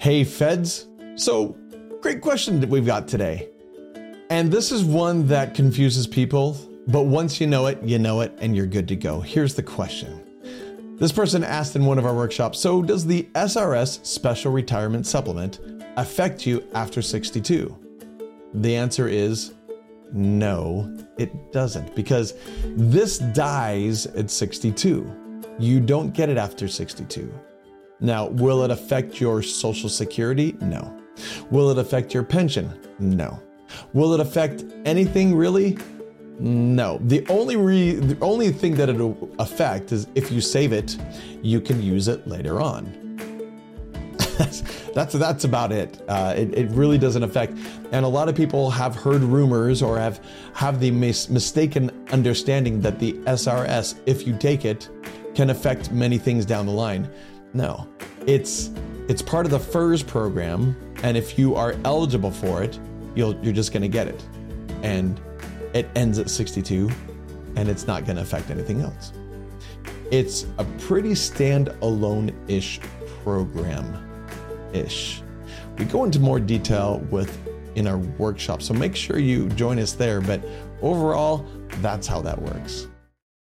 Hey, feds. So, great question that we've got today. And this is one that confuses people, but once you know it, you know it, and you're good to go. Here's the question. This person asked in one of our workshops So, does the SRS Special Retirement Supplement affect you after 62? The answer is no, it doesn't, because this dies at 62. You don't get it after 62. Now, will it affect your Social Security? No. Will it affect your pension? No. Will it affect anything really? No. The only re- the only thing that it'll affect is if you save it, you can use it later on. that's that's about it. Uh, it. It really doesn't affect. And a lot of people have heard rumors or have have the mis- mistaken understanding that the SRS, if you take it, can affect many things down the line. No, it's it's part of the FERS program, and if you are eligible for it, you'll you're just to get it, and it ends at 62, and it's not to affect anything else. It's a pretty standalone-ish program ish. We go into more detail with in our workshop, so make sure you join us there. But overall, that's how that works.